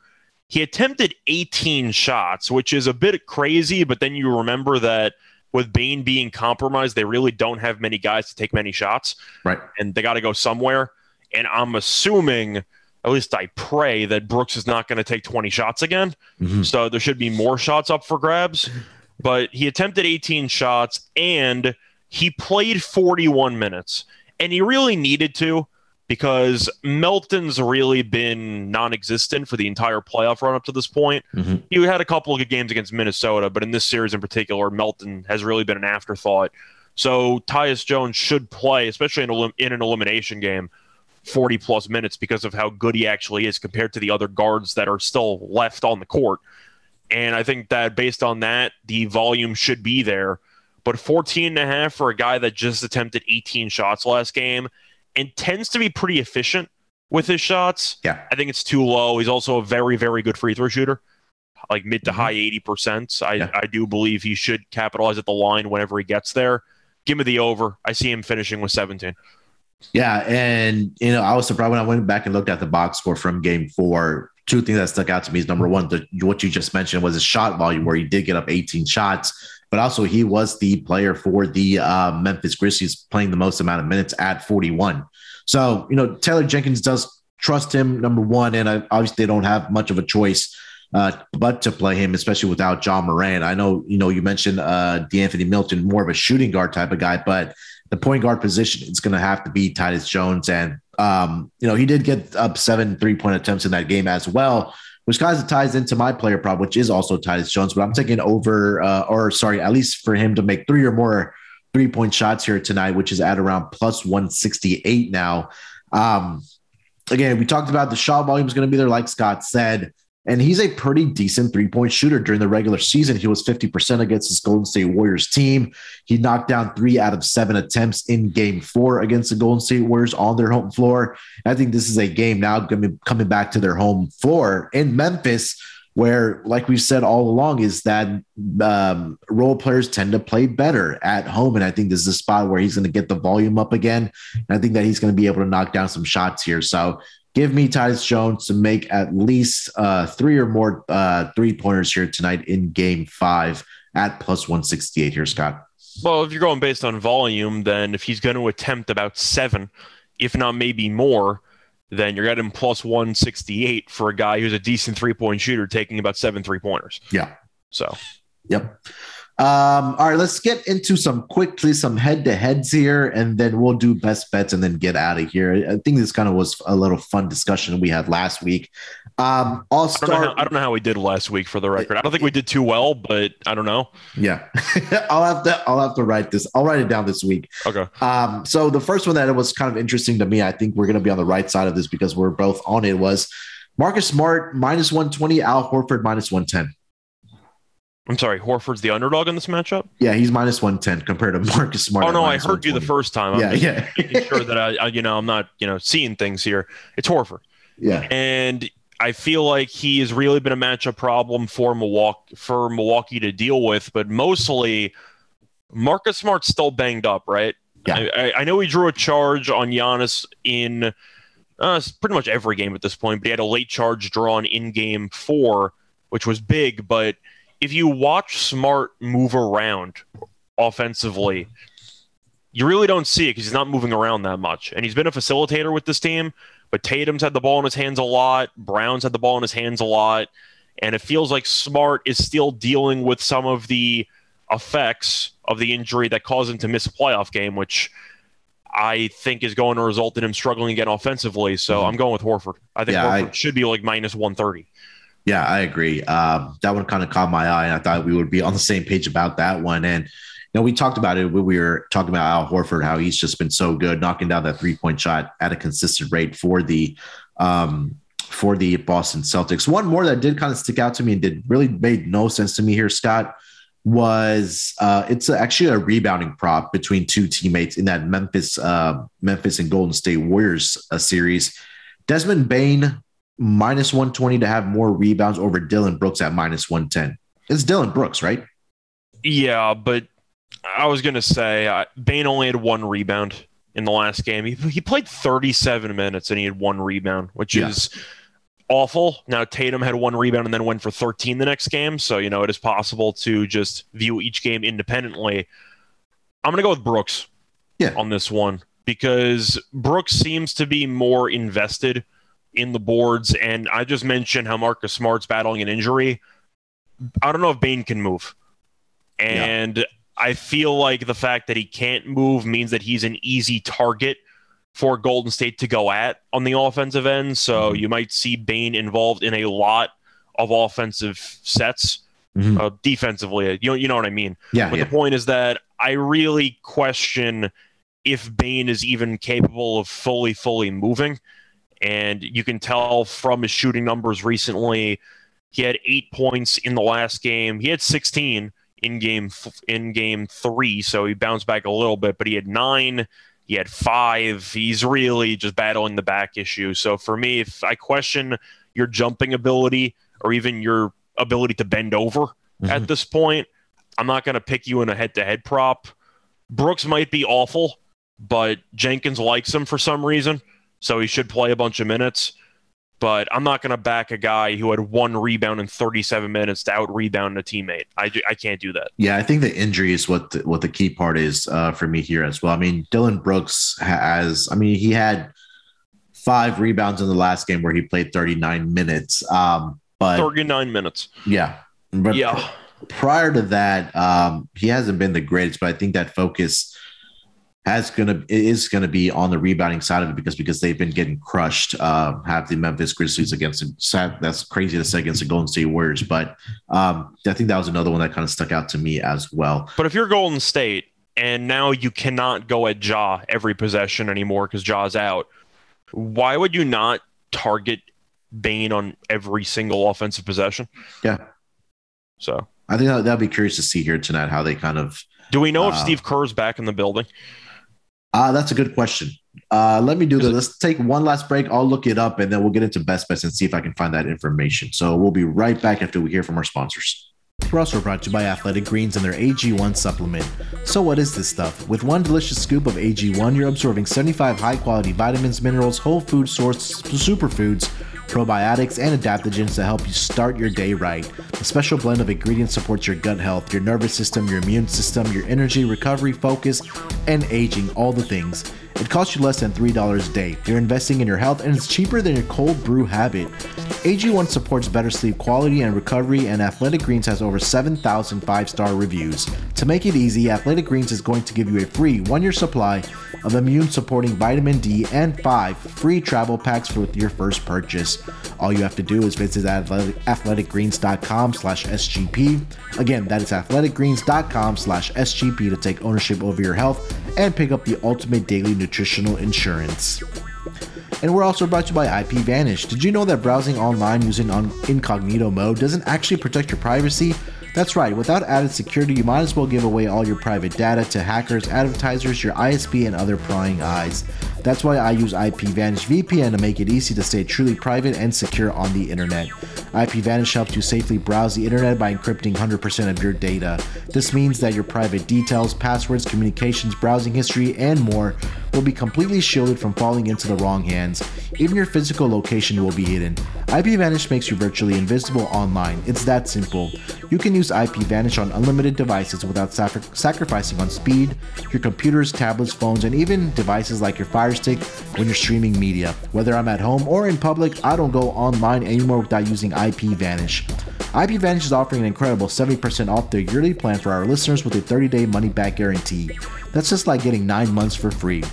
he attempted 18 shots, which is a bit crazy, but then you remember that with Bane being compromised, they really don't have many guys to take many shots. Right. And they got to go somewhere. And I'm assuming, at least I pray, that Brooks is not going to take 20 shots again. Mhm. So there should be more shots up for grabs. But he attempted 18 shots and he played 41 minutes. And he really needed to because Melton's really been non existent for the entire playoff run up to this point. Mhm. He had a couple of good games against Minnesota, but in this series in particular, Melton has really been an afterthought. So Tyus Jones should play, especially in, elim- in an elimination game, 40 plus minutes because of how good he actually is compared to the other guards that are still left on the court. And I think that based on that, the volume should be there. But 14 and a half for a guy that just attempted 18 shots last game and tends to be pretty efficient with his shots. Yeah. I think it's too low. He's also a very, very good free throw shooter, like mid to Mhm. high 80%. I, Yeah. I do believe he should capitalize at the line whenever he gets there. Give me the over. I see him finishing with 17. Yeah, and you know, I was surprised when I went back and looked at the box score from Game Four. Two things that stuck out to me is number one, the, what you just mentioned was his shot volume, where he did get up 18 shots, but also he was the player for the uh, Memphis Grizzlies playing the most amount of minutes at 41. So you know, Taylor Jenkins does trust him, number one, and obviously they don't have much of a choice. Uh, but to play him, especially without Ja Morant, I know you know you mentioned uh, De'Anthony Melton, more of a shooting guard type of guy, but the point guard position it's going to have to be Tyus Jones. And, um, you know, he did get up seven three point attempts in that game as well, which kind of ties into my player prop, which is also Tyus Jones. But I'm taking over, uh, or sorry, at least for him to make three or more three point shots here tonight, which is at around plus 168 now. Um, again, we talked about the shot volume is going to be there, like Scott said. And he's a pretty decent three point shooter during the regular season. He was 50% against his Golden State Warriors team. He knocked down three out of seven attempts in game four against the Golden State Warriors on their home floor. I think this is a game now coming back to their home floor in Memphis, where, like we've said all along, is that um, role players tend to play better at home. And I think this is a spot where he's going to get the volume up again. And I think that he's going to be able to knock down some shots here. So give me Tyus Jones to make at least uh, three or more uh, three pointers here tonight in game five at plus 168 here, Scott. Well, if you're going based on volume, then if he's going to attempt about seven, if not maybe more, then you're getting plus 168 for a guy who's a decent three point shooter taking about seven three pointers. Yeah. So, Yep. Um, all right, let's get into some quickly some head to heads here, and then we'll do best bets and then get out of here. I think this kind of was a little fun discussion we had last week. Um, I'll I don't, know start. how, I don't know how we did last week for the record. I don't think we did too well, but I don't know. yeah, I'll have to. I'll have to write this. I'll write it down this week. Okay. Um, so the first one that it was kind of interesting to me, I think we're going to be on the right side of this because we're both on it. Was Marcus Smart minus one twenty, Al Horford minus one ten. I'm sorry, Horford's the underdog in this matchup? Yeah, he's minus one ten compared to Marcus Smart. Oh, no, I heard you the first time. I'm Yeah, just yeah, making sure that I, I, you know, I'm not, you know, seeing things here. It's Horford. yeah. and I feel like he has really been a matchup problem for Milwaukee for Milwaukee to deal with, but mostly Marcus Smart's still banged up, right? Yeah. I, I- I know he drew a charge on Giannis in uh, pretty much every game at this point, but he had a late charge drawn in game four, which was big. But if you watch Smart move around offensively, you really don't see it because he's not moving around that much. And he's been a facilitator with this team, but Tatum's had the ball in his hands a lot. Brown's had the ball in his hands a lot. And it feels like Smart is still dealing with some of the effects of the injury that caused him to miss a playoff game, which I think is going to result in him struggling again offensively. So Mhm. I'm going with Horford. I think Yeah, Horford I- should be like minus 130. Yeah, I agree. Um, that one kind of caught my eye, and I thought we would be on the same page about that one. And you know, we talked about it when we were talking about Al Horford, how he's just been so good, knocking down that three point shot at a consistent rate for the um, for the Boston Celtics. One more that did kind of stick out to me and did really made no sense to me here, Scott, was uh, it's actually a rebounding prop between two teammates in that Memphis uh, Memphis and Golden State Warriors uh, series. Desmond Bane minus 120 to have more rebounds over Dillon Brooks at minus 110. It's Dillon Brooks, right? Yeah, but I was going to say uh, Bane only had one rebound in the last game. He, he played 37 minutes and he had one rebound, which Yeah. is awful. Now Tatum had one rebound and then went for 13 the next game, so you know it is possible to just view each game independently. I'm gonna go with Brooks, Yeah. on this one because Brooks seems to be more invested in the boards, and I just mentioned how Marcus Smart's battling an injury. I don't know if Bane can move, and I feel like the fact that he can't move means that he's an easy target for Golden State to go at on the offensive end. So Mhm. you might see Bane involved in a lot of offensive sets. Mhm. Uh, defensively, you know, you know what I mean. Yeah, But yeah. the point is that I really question if Bane is even capable of fully, fully moving. And you can tell from his shooting numbers recently, he had eight points in the last game. He had 16 in game f- in game three, so he bounced back a little bit. But he had nine, he had five. He's really just battling the back issue. So for me, if I question your jumping ability or even your ability to bend over at Mhm. this point, I'm not going to pick you in a head-to-head prop. Brooks might be awful, but Jenkins likes him for some reason, so he should play a bunch of minutes. But I'm not going to back a guy who had one rebound in 37 minutes to out rebound a teammate. I, I can't do that. Yeah, I think the injury is what the, what the key part is uh, for me here as well. I mean, Dillon Brooks has, I mean, he had five rebounds in the last game where he played 39 minutes. Um, but 39 minutes. yeah, but Yeah. prior to that, um, he hasn't been the greatest. But I think that focus has gonna is gonna be on the rebounding side of it because because they've been getting crushed. Uh, have the Memphis Grizzlies against sad, that's crazy to say against the Golden State Warriors, but um, I think that was another one that kind of stuck out to me as well. But if you're Golden State and now you cannot go at Ja every possession anymore because Ja's out, why would you not target Bane on every single offensive possession? Yeah. So, I think that, that'll be curious to see here tonight how they kind of. do we know if Uh, Steve Kerr's back in the building? Uh, that's a good question. Uh, let me do Is this. Let's take one last break. I'll look it up and then we'll get into best bets and see if I can find that information. So we'll be right back after we hear from our sponsors. We're also brought to you by Athletic Greens and their AG1 supplement. So, what is this stuff? With one delicious scoop of AG1, you're absorbing 75 high quality vitamins, minerals, whole food sourced superfoods, probiotics, and adaptogens to help you start your day right. The special blend of ingredients supports your gut health, your nervous system, your immune system, your energy, recovery, focus, and aging, all the things. It costs you less than $3 a day. You're investing in your health and it's cheaper than your cold brew habit. AG1 supports better sleep quality and recovery, and Athletic Greens has over 7,000 five star reviews. To make it easy, Athletic Greens is going to give you a free one year supply of immune supporting vitamin D and five free travel packs with your first purchase. All you have to do is visit athleticgreens.com slash SGP. Again, that is athleticgreens.com slash SGP to take ownership over your health and pick up the ultimate daily nutritional insurance. And we're also brought to you by IP Vanish. Did you know that browsing online using incognito mode doesn't actually protect your privacy? That's right, without added security, you might as well give away all your private data to hackers, advertisers, your ISP, and other prying eyes. That's why I use IP Vanish VPN to make it easy to stay truly private and secure on the internet. IP Vanish helps you safely browse the internet by encrypting 100% of your data. This means that your private details, passwords, communications, browsing history, and more will be completely shielded from falling into the wrong hands. Even your physical location will be hidden. IP Vanish makes you virtually invisible online. It's that simple. You can use IP Vanish on unlimited devices without sacri- sacrificing on speed, your computers, tablets, phones, and even devices like your Fire Stick when you're streaming media. Whether I'm at home or in public, I don't go online anymore without using IP Vanish. IP Vanish is offering an incredible 70% off their yearly plan for our listeners with a 30 day money back guarantee. That's just like getting 9 months for free.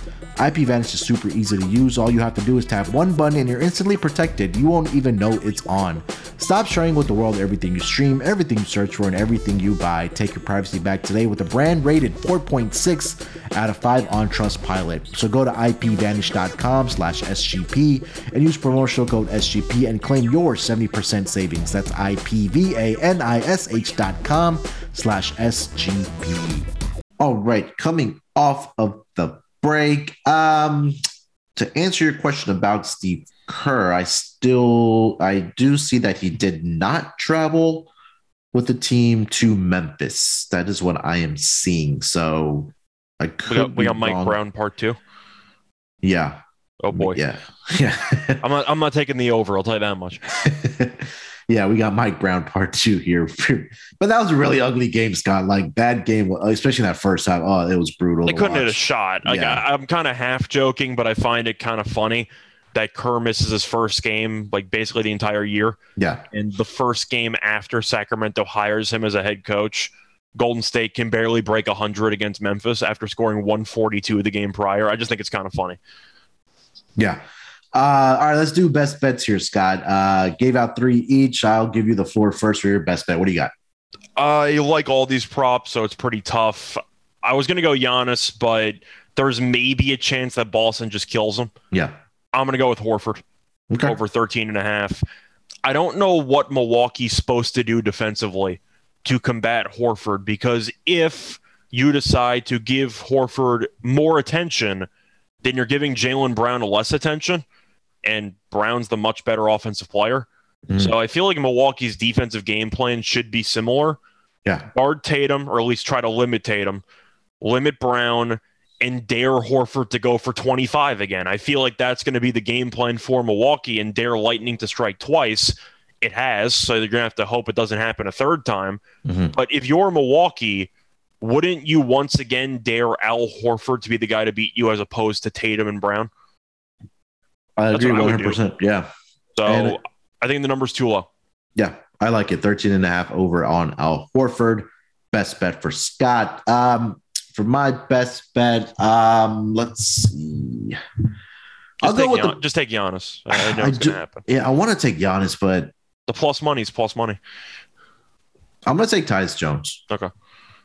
IP Vanish is super easy to use. All you have to do is tap one button and you're instantly protected. You won't even know it's on. Stop sharing with the world everything you stream, everything you search for, and everything you buy. Take your privacy back today with a brand rated 4.6 out of 5 on Trustpilot. So go to ipvanish.com slash SGP and use promotional code SGP and claim your 70% savings. That's IPVANISH dot com slash SGP. All right, coming off of the break. Um, to answer your question about Steve Kerr, I still I do see that he did not travel with the team to Memphis. That is what I am seeing. So I could We got, we got Mike wrong. Brown part two. Yeah. Oh boy, Yeah. Yeah. I'm not. I'm not taking the over. I'll tell you that much. yeah, we got Mike Brown part two here. but that was a really ugly game, Scott. Like bad game, especially that first time. Oh, it was brutal. They couldn't hit a shot. Like Yeah. I, I'm kind of half joking, but I find it kind of funny that Kerr misses his first game, like basically the entire year. Yeah. And the first game after Sacramento hires him as a head coach, Golden State can barely break 100 against Memphis after scoring 142 of the game prior. I just think it's kind of funny. Yeah. Uh, all right, let's do best bets here, Scott. Uh, gave out three each. I'll give you the floor first for your best bet. What do you got? I like all these props, so it's pretty tough. I was going to go Giannis, but there's maybe a chance that Boston just kills him. Yeah. I'm going to go with Horford. Okay. over 13 and a half. I don't know what Milwaukee's supposed to do defensively to combat Horford because if you decide to give Horford more attention, then you're giving Jaylen Brown less attention, and Brown's the much better offensive player. Mhm. So I feel like Milwaukee's defensive game plan should be similar. Yeah. Guard Tatum, or at least try to limit Tatum, limit Brown, and dare Horford to go for 25 again. I feel like that's going to be the game plan for Milwaukee and dare Lightning to strike twice. It has, so you're going to have to hope it doesn't happen a third time. Mhm. But if you're Milwaukee, wouldn't you once again dare Al Horford to be the guy to beat you as opposed to Tatum and Brown? I That's agree what I would 100%. Yeah. So And- I think the number's too low. Yeah. I like it. 13 and a half over on Al Horford. Best bet for Scott. Um, for my best bet, um, let's see. I'll go with Gian- the. just take Giannis. I know I it's do- going to happen. Yeah, I want to take Giannis, but The plus money is plus money. I'm going to take Tyus Jones. Okay.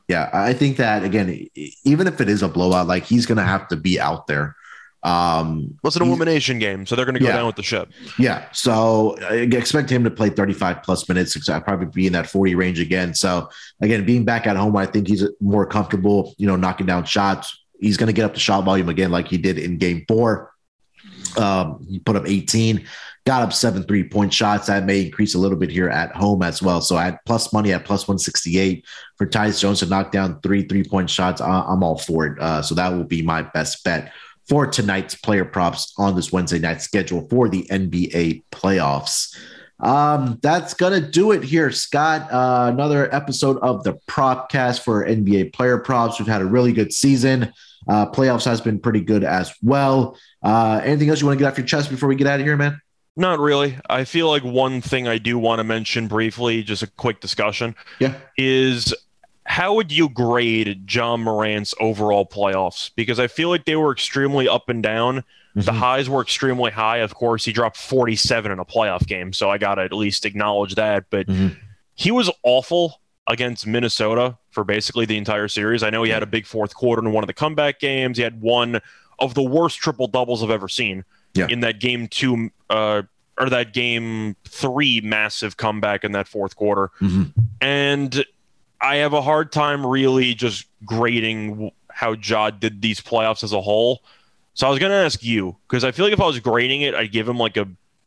Yeah, I think that again, even if it is a blowout, like he's going to have to be out there. Um, Well, it's an elimination game, so they're going to go Yeah. down with the ship. Yeah, so I expect him to play 35 plus minutes. I'd probably be in that 40 range again. So again, being back at home, I think he's more comfortable, you know, knocking down shots. He's going to get up the shot volume again, like he did in Game Four. Um, he put up 18, got up seven three point shots. That may increase a little bit here at home as well. So at plus money at plus 168 for Tyus Jones to knock down three three point shots. I- I'm all for it. Uh, so that will be my best bet for tonight's player props on this Wednesday night schedule for the NBA playoffs. Um, that's gonna do it here, Scott. Uh, another episode of the Propcast for NBA player props. We've had a really good season. Uh, playoffs has been pretty good as well. Uh, anything else you want to get off your chest before we get out of here, man? Not really. I feel like one thing I do want to mention briefly, just a quick discussion, Yeah. is how would you grade Ja Morant's overall playoffs? Because I feel like they were extremely up and down. The Mhm. highs were extremely high. Of course, he dropped 47 in a playoff game, so I got to at least acknowledge that. But Mhm. he was awful against Minnesota for basically the entire series. I know he had a big fourth quarter in one of the comeback games. He had one of the worst triple doubles I've ever seen Yeah. in that game two uh, or that game three massive comeback in that fourth quarter. Mhm. And I have a hard time really just grading how Ja did these playoffs as a whole. So I was going to ask you because I feel like if I was grading it, I'd give him like a,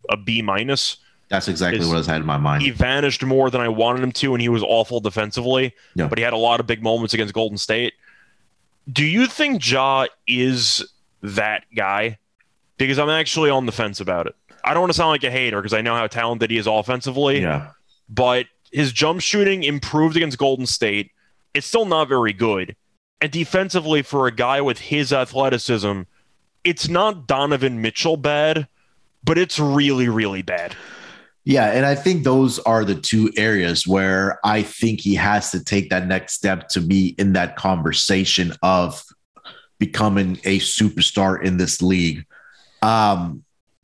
a B minus. That's exactly what I had in my mind. He vanished more than I wanted him to, and he was awful defensively. Yeah. But he had a lot of big moments against Golden State. Do you think Ja is that guy? Because I'm actually on the fence about it. I don't want to sound like a hater because I know how talented he is offensively, yeah. but his jump shooting improved against Golden State. It's still not very good. And defensively, for a guy with his athleticism, it's not Donovan Mitchell bad, but it's really, really bad. Yeah, and I think those are the two areas where I think he has to take that next step to be in that conversation of becoming a superstar in this league. Um,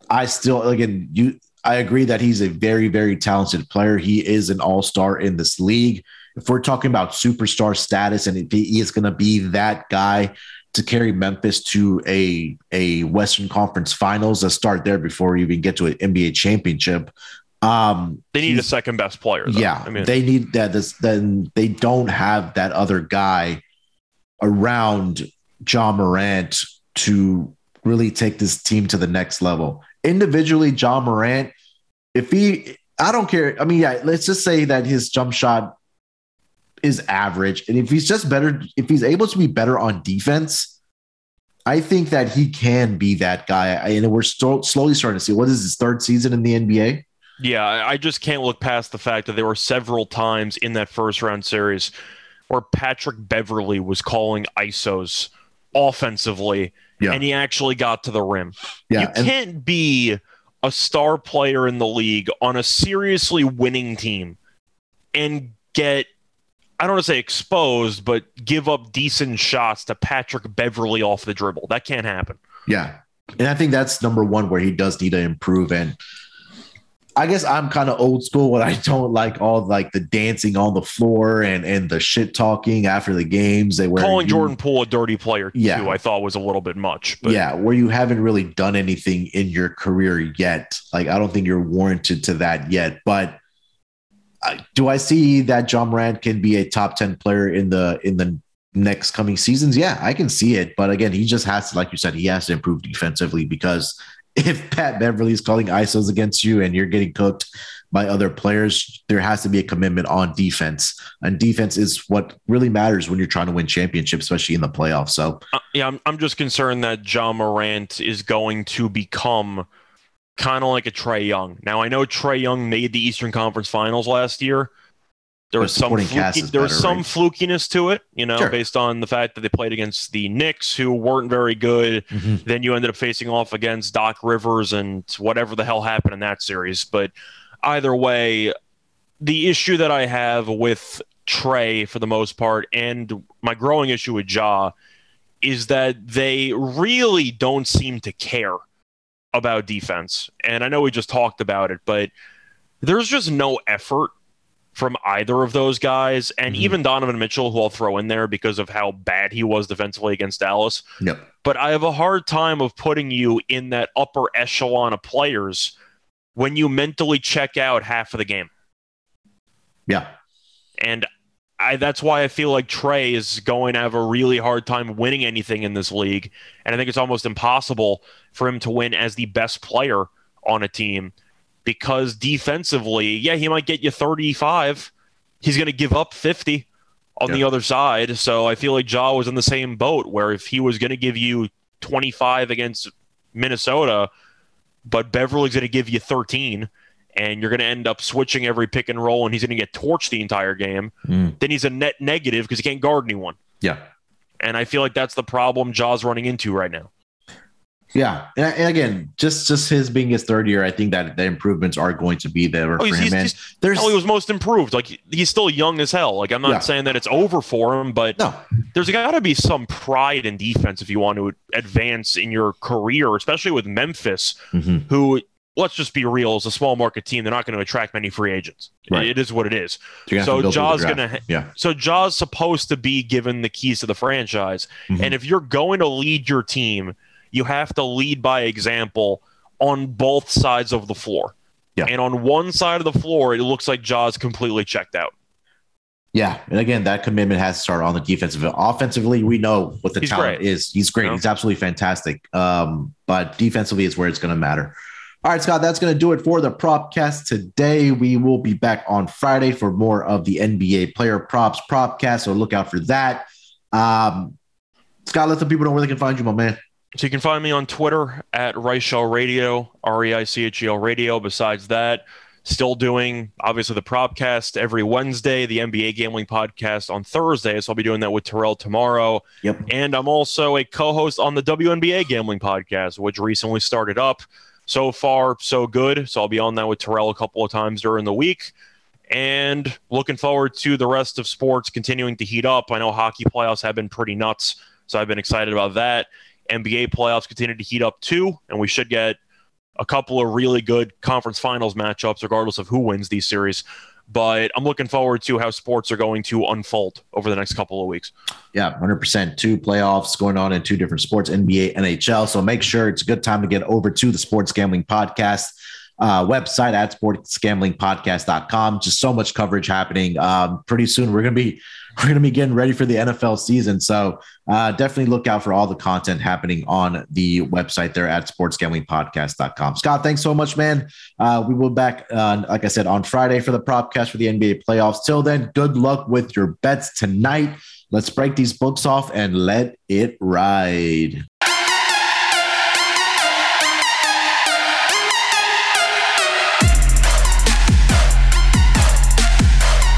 I still again you I agree that he's a very, very talented player. He is an all-star in this league. If we're talking about superstar status and if he is going to be that guy to carry Memphis to a, a Western Conference finals, let's start there before we even get to an NBA championship. Um, They need a second best player. Though. yeah, I mean, they need that. This, then they don't have that other guy around Ja Morant to really take this team to the next level. Individually, Ja Morant, if he, I don't care. I mean, yeah, let's just say that his jump shot is average, and if he's just better, if he's able to be better on defense, I think that he can be that guy. And we're st- slowly starting to see what is his third season in the NBA? Yeah, I just can't look past the fact that there were several times in that first round series where Patrick Beverley was calling ISOs offensively Yeah. and he actually got to the rim. Yeah. you and- can't be a star player in the league on a seriously winning team and get I don't want to say exposed, but give up decent shots to Patrick Beverley off the dribble. That can't happen. Yeah. And I think that's number one where he does need to improve. And I guess I'm kind of old school when I don't like all like the dancing on the floor and and the shit talking after the games. They were Calling Jordan Poole a dirty player Yeah. too, I thought was a little bit much. But yeah, where you haven't really done anything in your career yet. Like I don't think you're warranted to that yet. But uh, do I see that Ja Morant can be a top ten player in the in the next coming seasons? Yeah, I can see it. But again, he just has to, like you said, he has to improve defensively because if Pat Beverley is calling ISOs against you and you're getting cooked by other players, there has to be a commitment on defense. And defense is what really matters when you're trying to win championships, especially in the playoffs. So Uh, yeah, I'm, I'm just concerned that Ja Morant is going to become kind of like a Trae Young. Now I know Trae Young made the Eastern Conference Finals last year. There was some fluky, there was some right? flukiness to it, you know, Sure. based on the fact that they played against the Knicks, who weren't very good. Then you ended up facing off against Doc Rivers and whatever the hell happened in that series. But either way, the issue that I have with Trae for the most part, and my growing issue with Ja, is that they really don't seem to care about defense. And I know we just talked about it, but there's just no effort from either of those guys. And Mhm. even Donovan Mitchell, who I'll throw in there because of how bad he was defensively against Dallas yep. but I have a hard time of putting you in that upper echelon of players when you mentally check out half of the game. Yeah. And I, that's why I feel like Trae is going to have a really hard time winning anything in this league. And I think it's almost impossible for him to win as the best player on a team because defensively, yeah, he might get you 35. He's going to give up 50 on the other side. So I feel like Ja was in the same boat where if he was going to give you 25 against Minnesota, but Beverley's going to give you 13, and you're going to end up switching every pick and roll, and he's going to get torched the entire game, Mm. then he's a net negative because he can't guard anyone. Yeah. And I feel like that's the problem Ja's running into right now. Yeah, and, again, just just his being his third year, I think that the improvements are going to be there Oh, for him. And there's hell, he was most improved. Like he's still young as hell. Like I'm not Yeah. saying that it's over for him, but no, there's got to be some pride in defense if you want to advance in your career, especially with Memphis, Mhm. who let's just be real, is a small market team. They're not going to attract many free agents. Right. It is what it is. You're gonna have So to the Ja's gonna yeah, So Ja's supposed to be given the keys to the franchise, Mhm. and if you're going to lead your team, you have to lead by example on both sides of the floor. Yeah. And on one side of the floor, it looks like Ja's completely checked out. yeah, and again, that commitment has to start on the defensive. Offensively, we know what the He's talent great. is. He's great. He's absolutely fantastic. Um, but defensively is where it's going to matter. All right, Scott, that's going to do it for the propcast today. We will be back on Friday for more of the NBA player props propcast. So look out for that. Um, Scott, let the people know where they can find you, my man. So you can find me on Twitter at Reichel Radio, R E I C H E L Radio. Besides that, still doing obviously the propcast every Wednesday, the NBA gambling podcast on Thursday. So I'll be doing that with Terrell tomorrow. Yep. And I'm also a co-host on the WNBA gambling podcast, which recently started up. So far, so good. So I'll be on that with Terrell a couple of times during the week. And looking forward to the rest of sports continuing to heat up. I know hockey playoffs have been pretty nuts, so I've been excited about that. NBA playoffs continue to heat up too, and we should get a couple of really good conference finals matchups, regardless of who wins these series. But I'm looking forward to how sports are going to unfold over the next couple of weeks. Yeah, 100%. Two playoffs going on in two different sports, NBA, NHL. So make sure it's a good time to get over to the Sports Gambling Podcast uh, website at sportsgamblingpodcast.com. Just so much coverage happening. Um, pretty soon we're going to be we're going to be getting ready for the NFL season. So uh, definitely look out for all the content happening on the website there at sportsgamblingpodcast.com. Scott, thanks so much, man. Uh, we will back, uh, like I said, on Friday for the propcast for the NBA playoffs. Till then, good luck with your bets tonight. Let's break these books off and let it ride.